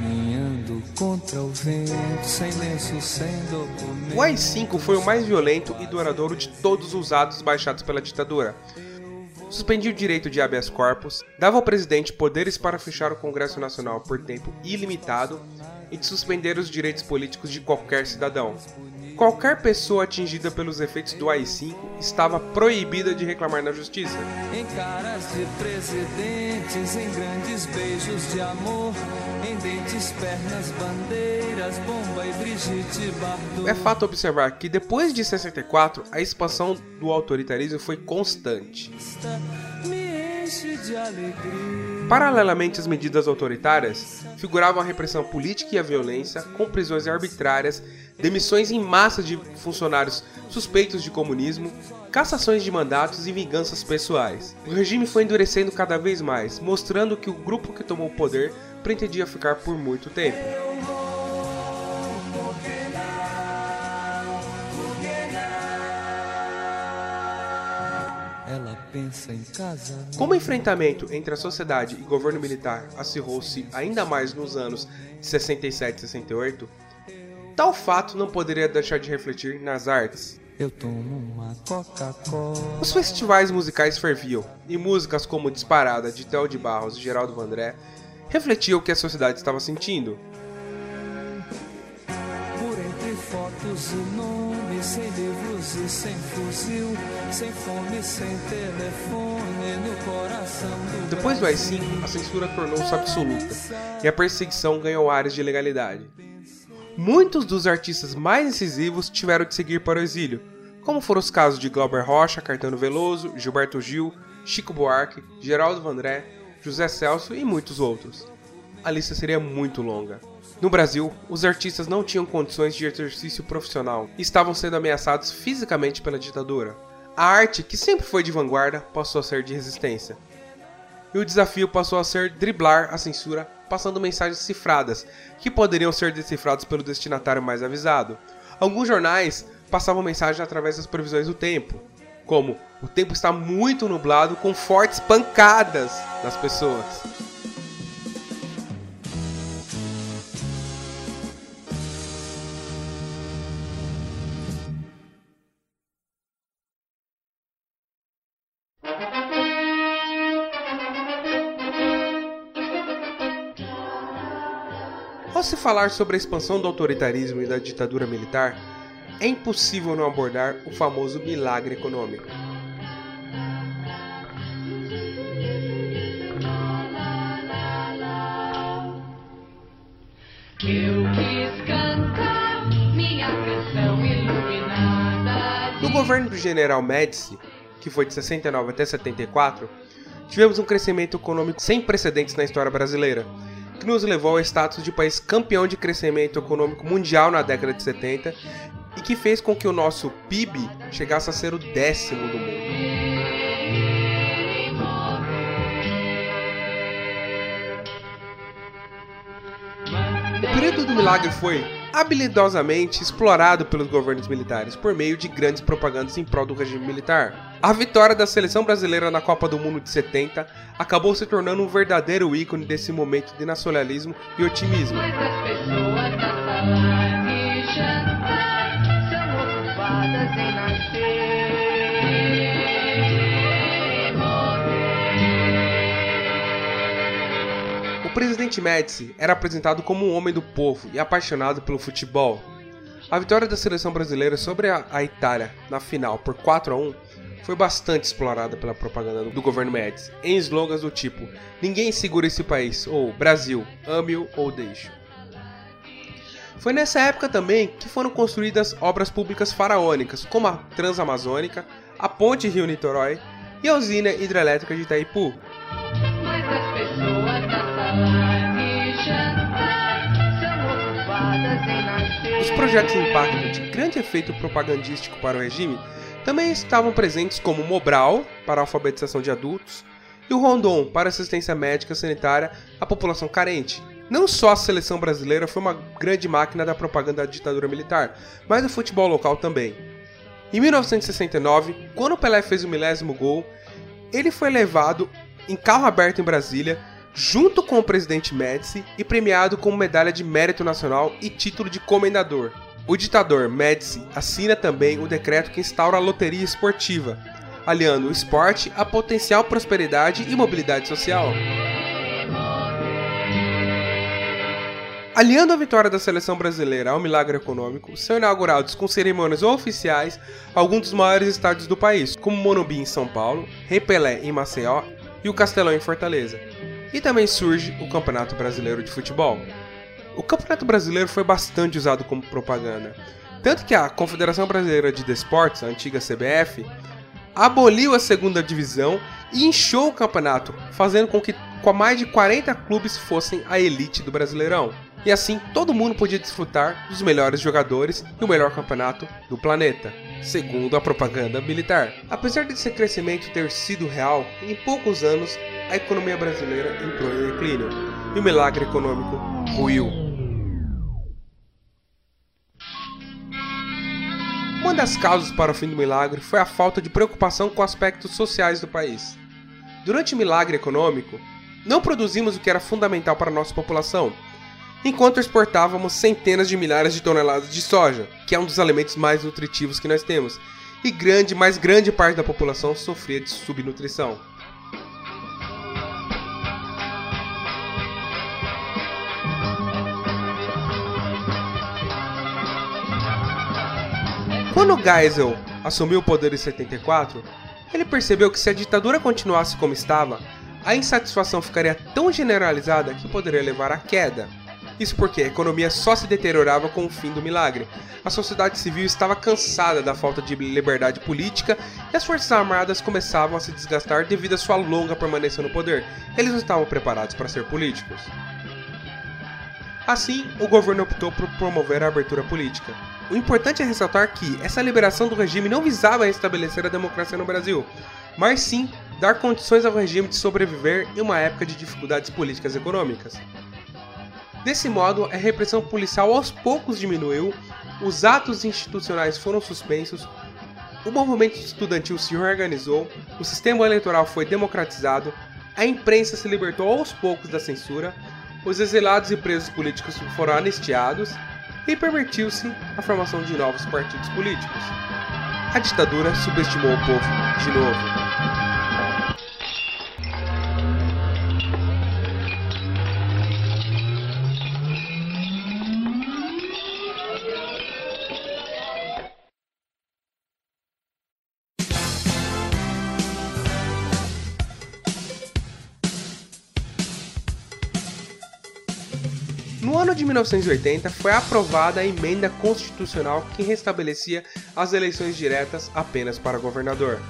Caminhando contra o vento, sem lenço, sem documento. O AI-5 foi o mais violento e duradouro de todos os atos baixados pela ditadura suspendia o direito de habeas corpus, dava ao presidente poderes para fechar o Congresso Nacional por tempo ilimitado e de suspender os direitos políticos de qualquer cidadão. Qualquer pessoa atingida pelos efeitos do AI-5 estava proibida de reclamar na justiça. Em caras de presidentes, em grandes beijos de amor, em dentes, pernas, bandeiras, bomba e Brigitte Bardot. É fato observar que depois de 64, a expansão do autoritarismo foi constante. Me enche de alegria. Paralelamente às medidas autoritárias, figuravam a repressão política e a violência, com prisões arbitrárias, demissões em massa de funcionários suspeitos de comunismo, cassações de mandatos e vinganças pessoais. O regime foi endurecendo cada vez mais, mostrando que o grupo que tomou o poder pretendia ficar por muito tempo. Ela pensa em casa. Como o enfrentamento entre a sociedade e governo militar acirrou-se ainda mais nos anos de 67 e 68, tal fato não poderia deixar de refletir nas artes. Eu tomo uma Coca-Cola. Os festivais musicais ferviam, e músicas como Disparada de Theo de Barros e Geraldo Vandré refletiam o que a sociedade estava sentindo. Por entre fotos e nomes, sem livros e sem fuzil, sem fome, sem telefone, no coração do Depois do AI-5, a censura tornou-se absoluta, e a perseguição ganhou áreas de legalidade. Muitos dos artistas mais incisivos tiveram de seguir para o exílio, como foram os casos de Glauber Rocha, Caetano Veloso, Gilberto Gil, Chico Buarque, Geraldo Vandré, José Celso e muitos outros. A lista seria muito longa. No Brasil, os artistas não tinham condições de exercício profissional e estavam sendo ameaçados fisicamente pela ditadura. A arte, que sempre foi de vanguarda, passou a ser de resistência. E o desafio passou a ser driblar a censura passando mensagens cifradas, que poderiam ser decifradas pelo destinatário mais avisado. Alguns jornais passavam mensagens através das previsões do tempo, como o tempo está muito nublado com fortes pancadas nas pessoas. Se falar sobre a expansão do autoritarismo e da ditadura militar, é impossível não abordar o famoso milagre econômico. Eu quis cantar minha canção iluminada. No governo do general Médici, que foi de 69 até 74, tivemos um crescimento econômico sem precedentes na história brasileira, que nos levou ao status de país campeão de crescimento econômico mundial na década de 70 e que fez com que o nosso PIB chegasse a ser o décimo do mundo. O período do milagre foi habilidosamente explorado pelos governos militares por meio de grandes propagandas em prol do regime militar. A vitória da seleção brasileira na Copa do Mundo de 70 acabou se tornando um verdadeiro ícone desse momento de nacionalismo e otimismo. Presidente Médici era apresentado como um homem do povo e apaixonado pelo futebol. A vitória da seleção brasileira sobre a, Itália na final por 4 a 1 foi bastante explorada pela propaganda do governo Médici, em slogans do tipo Ninguém segura esse país, ou Brasil, ame-o ou deixe. Foi nessa época também que foram construídas obras públicas faraônicas, como a Transamazônica, a Ponte Rio-Niterói e a usina hidrelétrica de Itaipu. Os projetos de impacto de grande efeito propagandístico para o regime também estavam presentes como o Mobral, para a alfabetização de adultos, e o Rondon, para assistência médica sanitária à população carente. Não só a seleção brasileira foi uma grande máquina da propaganda da ditadura militar, mas o futebol local também. Em 1969, quando o Pelé fez o milésimo gol, ele foi levado em carro aberto em Brasília, junto com o presidente Médici e premiado com medalha de mérito nacional e título de comendador. O ditador Médici assina também o decreto que instaura a loteria esportiva, aliando o esporte à potencial prosperidade e mobilidade social. Aliando a vitória da seleção brasileira ao milagre econômico, são inaugurados com cerimônias oficiais alguns dos maiores estádios do país, como o Morumbi em São Paulo, Rei Pelé em Maceió e o Castelão em Fortaleza. E também surge o Campeonato Brasileiro de Futebol. O Campeonato Brasileiro foi bastante usado como propaganda, tanto que a Confederação Brasileira de Desportos, a antiga CBF, aboliu a segunda divisão e inchou o campeonato, fazendo com que com mais de 40 clubes fossem a elite do Brasileirão. E assim todo mundo podia desfrutar dos melhores jogadores e o melhor campeonato do planeta, segundo a propaganda militar. Apesar desse crescimento ter sido real, em poucos anos a economia brasileira entrou em declínio e o milagre econômico ruiu. Uma das causas para o fim do milagre foi a falta de preocupação com aspectos sociais do país. Durante o milagre econômico, não produzimos o que era fundamental para a nossa população, enquanto exportávamos centenas de milhares de toneladas de soja, que é um dos alimentos mais nutritivos que nós temos, e grande, mais grande parte da população sofria de subnutrição. Quando Geisel assumiu o poder em 74, ele percebeu que se a ditadura continuasse como estava, a insatisfação ficaria tão generalizada que poderia levar à queda. Isso porque a economia só se deteriorava com o fim do milagre. A sociedade civil estava cansada da falta de liberdade política e as forças armadas começavam a se desgastar devido à sua longa permanência no poder. Eles não estavam preparados para ser políticos. Assim, o governo optou por promover a abertura política. O importante é ressaltar que essa liberação do regime não visava restabelecer a democracia no Brasil, mas sim dar condições ao regime de sobreviver em uma época de dificuldades políticas e econômicas. Desse modo, a repressão policial aos poucos diminuiu, os atos institucionais foram suspensos, o movimento estudantil se reorganizou, o sistema eleitoral foi democratizado, a imprensa se libertou aos poucos da censura, os exilados e presos políticos foram anistiados e permitiu-se a formação de novos partidos políticos. A ditadura subestimou o povo de novo. 1980 foi aprovada a emenda constitucional que restabelecia as eleições diretas apenas para governador.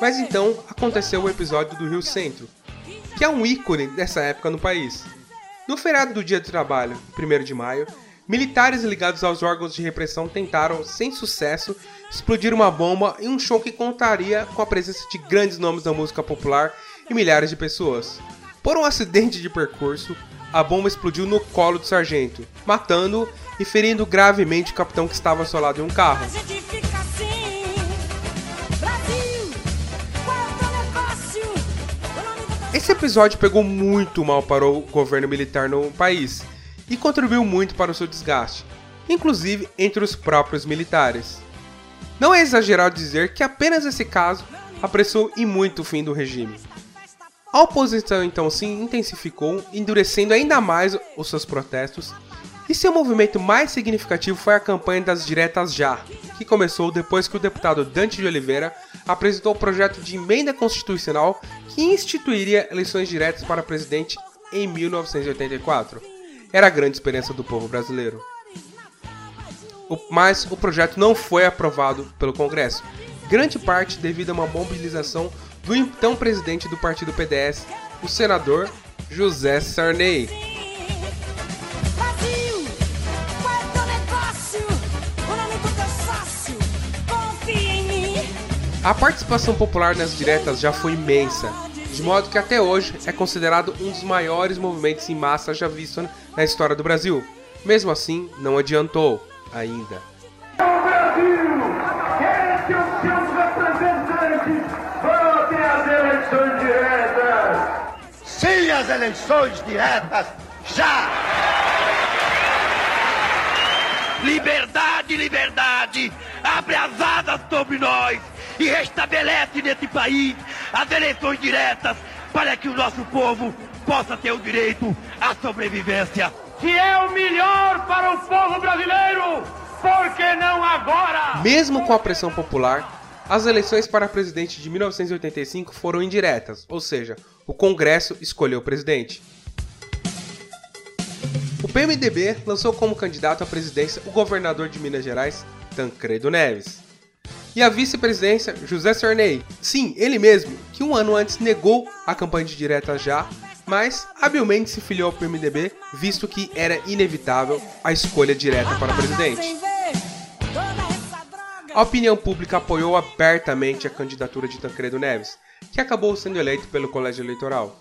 Mas então aconteceu o episódio do Rio Centro, que é um ícone dessa época no país. No feriado do Dia do Trabalho, 1 de maio, militares ligados aos órgãos de repressão tentaram, sem sucesso, explodir uma bomba em um show que contaria com a presença de grandes nomes da música popular e milhares de pessoas. Por um acidente de percurso, a bomba explodiu no colo do sargento, matando e ferindo gravemente o capitão que estava solado em um carro. Assim. Brasil, é? Esse episódio pegou muito mal para o governo militar no país e contribuiu muito para o seu desgaste, inclusive entre os próprios militares. Não é exagerado dizer que apenas esse caso apressou e muito o fim do regime. A oposição então se intensificou, endurecendo ainda mais os seus protestos, e seu movimento mais significativo foi a campanha das diretas já, que começou depois que o deputado Dante de Oliveira apresentou o projeto de emenda constitucional que instituiria eleições diretas para presidente em 1984. Era a grande esperança do povo brasileiro. Mas o projeto não foi aprovado pelo Congresso, grande parte devido a uma mobilização do então presidente do partido PDS, o senador José Sarney. A participação popular nas diretas já foi imensa, de modo que até hoje é considerado um dos maiores movimentos em massa já visto na história do Brasil. Mesmo assim, não adiantou ainda. Esse é o seu representante. Votem as eleições diretas. Sim, as eleições diretas, já! Liberdade, liberdade, abre as asas sobre nós e restabelece nesse país as eleições diretas para que o nosso povo possa ter o direito à sobrevivência. Se é o melhor para o povo brasileiro, por que não agora? Mesmo com a pressão popular, as eleições para presidente de 1985 foram indiretas, ou seja, o Congresso escolheu o presidente. O PMDB lançou como candidato à presidência o governador de Minas Gerais, Tancredo Neves. E a vice-presidência, José Sarney. Sim, ele mesmo, que um ano antes negou a campanha de direta já, mas habilmente se filiou ao PMDB, visto que era inevitável a escolha direta para presidente. A opinião pública apoiou abertamente a candidatura de Tancredo Neves, que acabou sendo eleito pelo colégio eleitoral.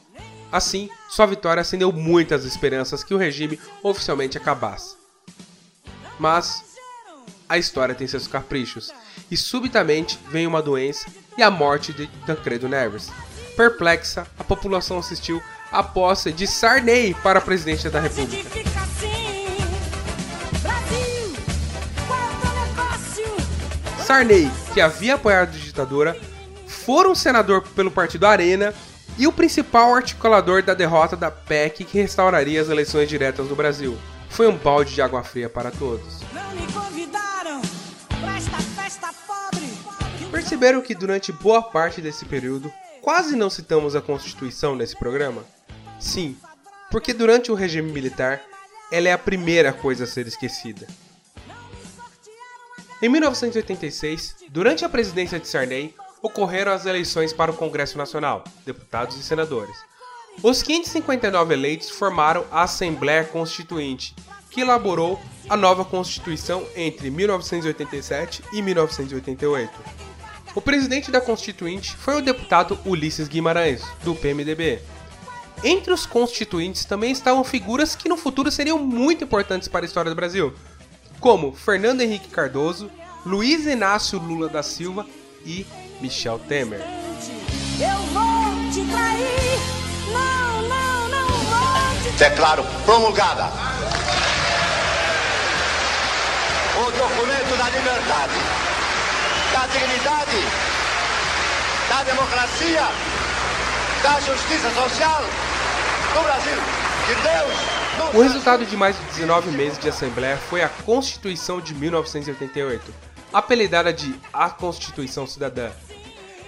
Assim, sua vitória acendeu muitas esperanças que o regime oficialmente acabasse. Mas a história tem seus caprichos, e subitamente vem uma doença e a morte de Tancredo Neves. Perplexa, a população assistiu à posse de Sarney para a presidência da República. Sarney, que havia apoiado a ditadura, foi um senador pelo partido Arena e o principal articulador da derrota da PEC que restauraria as eleições diretas no Brasil. Foi um balde de água fria para todos. Perceberam que durante boa parte desse período quase não citamos a Constituição nesse programa? Sim, porque durante o regime militar ela é a primeira coisa a ser esquecida. Em 1986, durante a presidência de Sarney, ocorreram as eleições para o Congresso Nacional, deputados e senadores. Os 559 eleitos formaram a Assembleia Constituinte, que elaborou a nova Constituição entre 1987 e 1988. O presidente da Constituinte foi o deputado Ulisses Guimarães, do PMDB. Entre os constituintes também estavam figuras que no futuro seriam muito importantes para a história do Brasil, como Fernando Henrique Cardoso, Luiz Inácio Lula da Silva e Michel Temer. Eu vou te trair. Não, não, não vou te Declaro promulgada o documento da liberdade, da dignidade, da democracia, da justiça social do Brasil. Deus O resultado de mais de 19 meses de Assembleia foi a Constituição de 1988, apelidada de A Constituição Cidadã.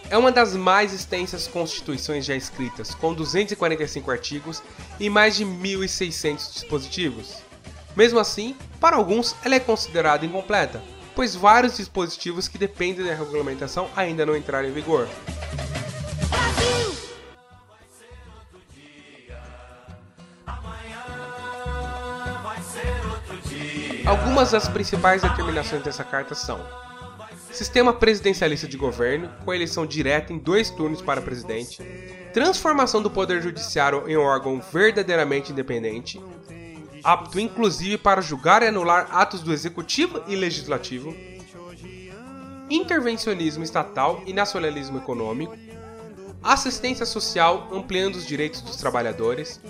É uma das mais extensas constituições já escritas, com 245 artigos e mais de 1.600 dispositivos. Mesmo assim, para alguns ela é considerada incompleta, pois vários dispositivos que dependem da regulamentação ainda não entraram em vigor. Algumas das principais determinações dessa carta são: sistema presidencialista de governo, com eleição direta em dois turnos para presidente, transformação do poder judiciário em um órgão verdadeiramente independente, apto inclusive para julgar e anular atos do executivo e legislativo, intervencionismo estatal e nacionalismo econômico, assistência social ampliando os direitos dos trabalhadores,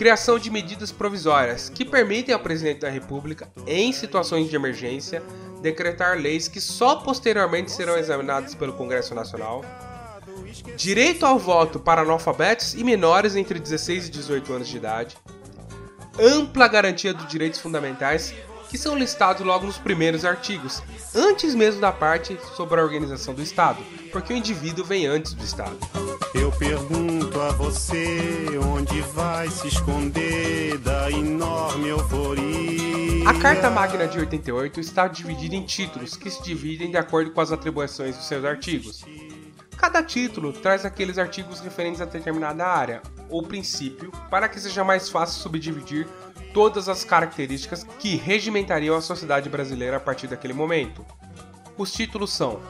criação de medidas provisórias que permitem ao presidente da República, em situações de emergência, decretar leis que só posteriormente serão examinadas pelo Congresso Nacional, direito ao voto para analfabetos e menores entre 16 e 18 anos de idade, ampla garantia dos direitos fundamentais que são listados logo nos primeiros artigos, antes mesmo da parte sobre a organização do Estado, porque o indivíduo vem antes do Estado. Eu pergunto a você onde vai se esconder da enorme euforia. A Carta Magna de 88 está dividida em títulos que se dividem de acordo com as atribuições dos seus artigos. Cada título traz aqueles artigos referentes a determinada área ou princípio para que seja mais fácil subdividir todas as características que regimentariam a sociedade brasileira a partir daquele momento. Os títulos são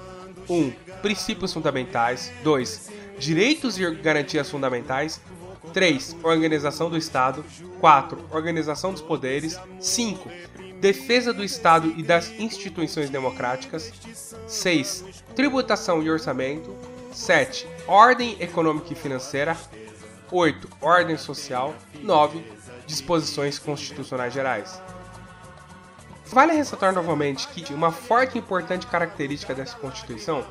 1. Um, princípios fundamentais 2. Direitos e garantias fundamentais 3. Organização do Estado 4. Organização dos poderes 5. Defesa do Estado e das instituições democráticas 6. Tributação e orçamento 7. Ordem econômica e financeira 8. Ordem social 9 disposições constitucionais gerais. Vale ressaltar novamente que uma forte e importante característica dessa Constituição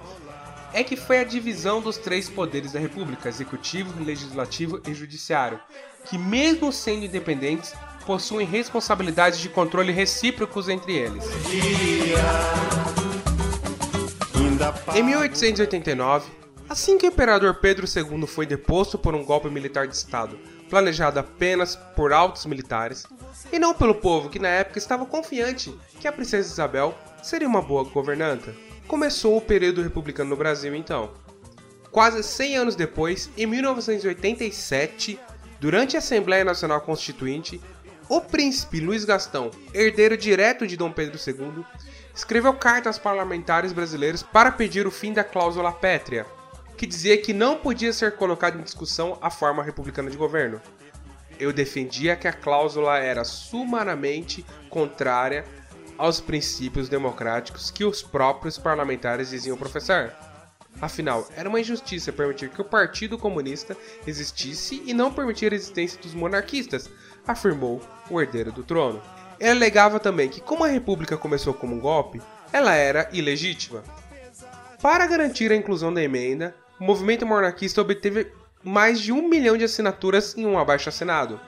é que foi a divisão dos três poderes da República, executivo, legislativo e judiciário, que mesmo sendo independentes, possuem responsabilidades de controle recíprocos entre eles. Em 1889, assim que o imperador Pedro II foi deposto por um golpe militar de Estado planejado apenas por altos militares, e não pelo povo que na época estava confiante que a princesa Isabel seria uma boa governanta. Começou o período republicano no Brasil então. Quase 100 anos depois, em 1987, durante a Assembleia Nacional Constituinte, o príncipe Luiz Gastão, herdeiro direto de Dom Pedro II, escreveu cartas parlamentares brasileiros para pedir o fim da cláusula pétrea, que dizia que não podia ser colocada em discussão a forma republicana de governo. Eu defendia que a cláusula era sumariamente contrária aos princípios democráticos que os próprios parlamentares diziam professar. Afinal, era uma injustiça permitir que o Partido Comunista existisse e não permitir a existência dos monarquistas, afirmou o herdeiro do trono. Ele alegava também que, como a República começou como um golpe, ela era ilegítima. Para garantir a inclusão da emenda, o movimento monarquista obteve mais de um milhão de assinaturas em um abaixo-assinado.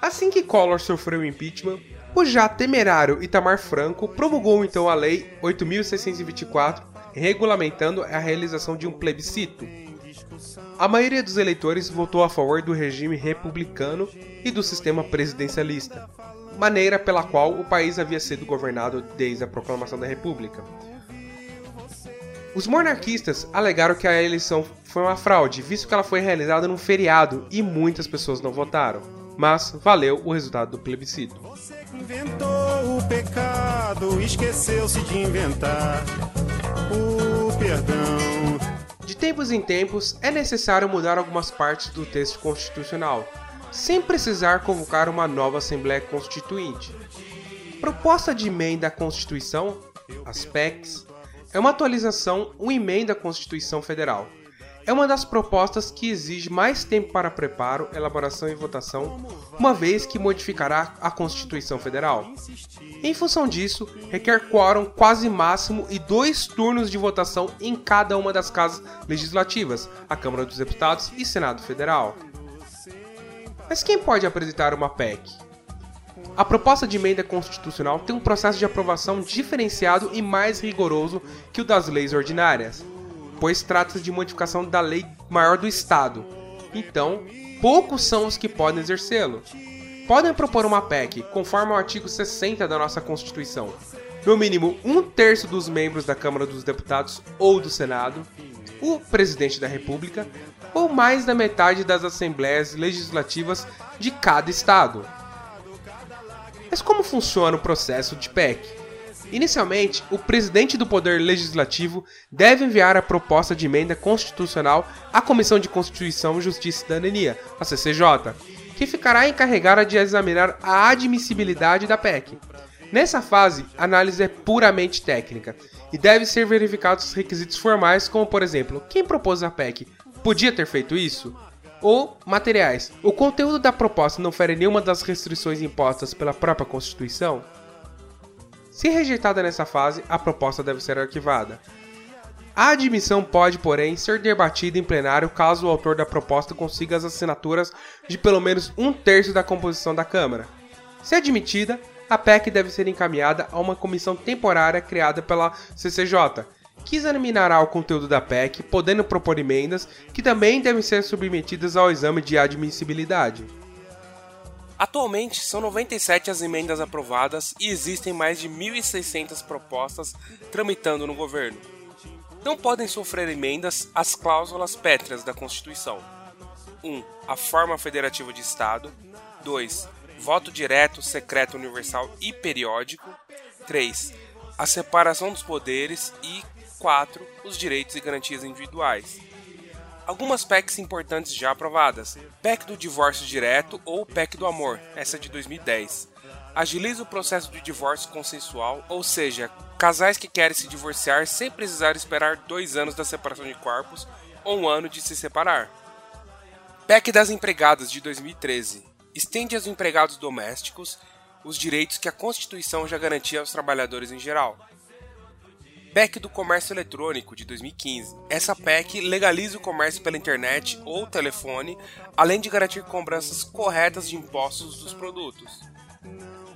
Assim que Collor sofreu o impeachment, o já temerário Itamar Franco promulgou então a Lei 8.624, regulamentando a realização de um plebiscito. A maioria dos eleitores votou a favor do regime republicano e do sistema presidencialista, maneira pela qual o país havia sido governado desde a proclamação da República. Os monarquistas alegaram que a eleição foi uma fraude, visto que ela foi realizada num feriado e muitas pessoas não votaram. Mas valeu o resultado do plebiscito. Você inventou o pecado, esqueceu-se de inventar o perdão. De tempos em tempos, é necessário mudar algumas partes do texto constitucional, sem precisar convocar uma nova Assembleia Constituinte. Proposta de emenda à Constituição, as PECs, é uma atualização, uma emenda à Constituição Federal. É uma das propostas que exige mais tempo para preparo, elaboração e votação, uma vez que modificará a Constituição Federal. Em função disso, requer quórum quase máximo e dois turnos de votação em cada uma das casas legislativas, a Câmara dos Deputados e Senado Federal. Mas quem pode apresentar uma PEC? A proposta de emenda constitucional tem um processo de aprovação diferenciado e mais rigoroso que o das leis ordinárias, pois trata-se de modificação da lei maior do Estado. Então, poucos são os que podem exercê-lo. Podem propor uma PEC, conforme o artigo 60 da nossa Constituição. No mínimo um terço dos membros da Câmara dos Deputados ou do Senado, o presidente da República, ou mais da metade das assembleias legislativas de cada estado. Mas como funciona o processo de PEC? Inicialmente, o presidente do Poder Legislativo deve enviar a proposta de emenda constitucional à Comissão de Constituição, Justiça e Cidadania, a CCJ, que ficará encarregada de examinar a admissibilidade da PEC. Nessa fase, a análise é puramente técnica e deve ser verificados os requisitos formais, como por exemplo, quem propôs a PEC podia ter feito isso? Ou materiais. O conteúdo da proposta não fere nenhuma das restrições impostas pela própria Constituição? Se rejeitada nessa fase, a proposta deve ser arquivada. A admissão pode, porém, ser debatida em plenário caso o autor da proposta consiga as assinaturas de pelo menos um terço da composição da Câmara. Se admitida, a PEC deve ser encaminhada a uma comissão temporária criada pela CCJ, que examinará o conteúdo da PEC, podendo propor emendas que também devem ser submetidas ao exame de admissibilidade. Atualmente, são 97 as emendas aprovadas e existem mais de 1.600 propostas tramitando no governo. Não podem sofrer emendas as cláusulas pétreas da Constituição: 1. A forma federativa de Estado. 2 voto direto, secreto, universal e periódico. 3. A separação dos poderes. E 4. Os direitos e garantias individuais. Algumas PECs importantes já aprovadas: PEC do divórcio direto ou PEC do amor, essa é de 2010. Agiliza o processo de divórcio consensual, ou seja, casais que querem se divorciar sem precisar esperar dois anos da separação de corpos ou um ano de se separar. PEC das empregadas de 2013 estende aos empregados domésticos os direitos que a Constituição já garantia aos trabalhadores em geral. PEC do Comércio Eletrônico de 2015. Essa PEC legaliza o comércio pela internet ou telefone, além de garantir cobranças corretas de impostos dos produtos.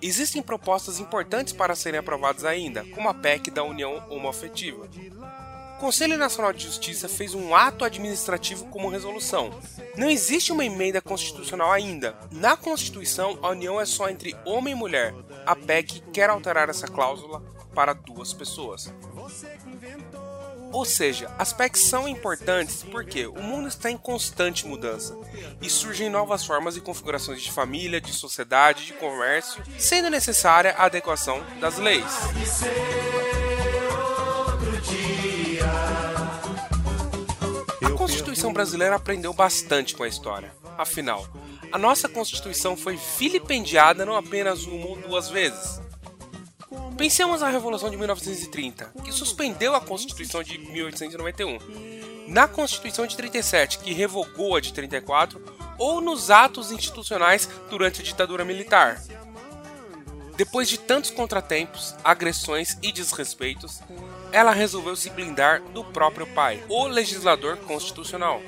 Existem propostas importantes para serem aprovadas ainda, como a PEC da União Homoafetiva. O Conselho Nacional de Justiça fez um ato administrativo como resolução. Não existe uma emenda constitucional ainda. Na Constituição, a união é só entre homem e mulher. A PEC quer alterar essa cláusula para duas pessoas. Ou seja, as PECs são importantes porque o mundo está em constante mudança e surgem novas formas e configurações de família, de sociedade, de comércio, sendo necessária a adequação das leis. Constituição brasileira aprendeu bastante com a história. Afinal, a nossa Constituição foi vilipendiada não apenas uma ou duas vezes. Pensemos na Revolução de 1930, que suspendeu a Constituição de 1891, na Constituição de 37, que revogou a de 34, ou nos atos institucionais durante a ditadura militar. Depois de tantos contratempos, agressões e desrespeitos, ela resolveu se blindar do próprio pai, o legislador constitucional.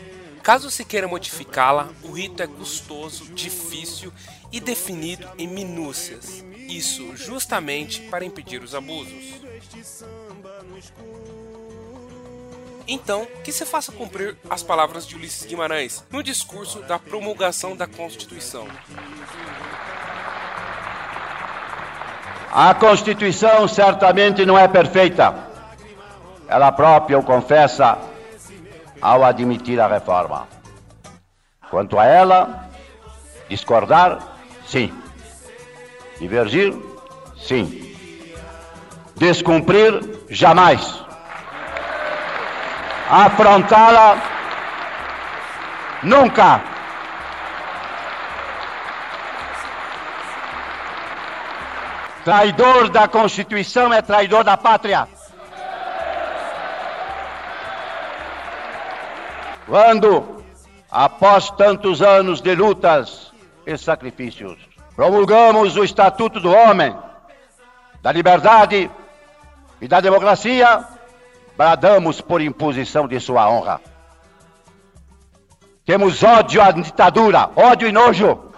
Caso se queira modificá-la, o rito é custoso, difícil e definido em minúcias. Isso justamente para impedir os abusos. Então, que se faça cumprir as palavras de Ulisses Guimarães no discurso da promulgação da Constituição. A Constituição certamente não é perfeita ela própria o confessa ao admitir a reforma. Quanto a ela, discordar, sim. Divergir, sim. Descumprir, jamais. Afrontá-la, nunca. Traidor da Constituição é traidor da pátria. Quando, após tantos anos de lutas e sacrifícios, promulgamos o Estatuto do Homem, da Liberdade e da Democracia, bradamos por imposição de sua honra. Temos ódio à ditadura, ódio e nojo.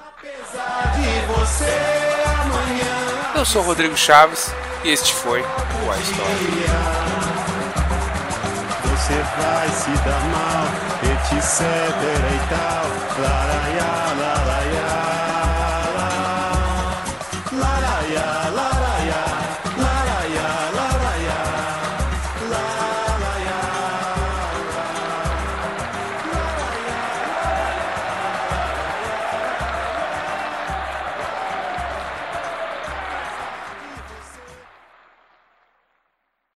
Eu sou Rodrigo Chaves e este foi o A História você vai se dar mal, etc e tal,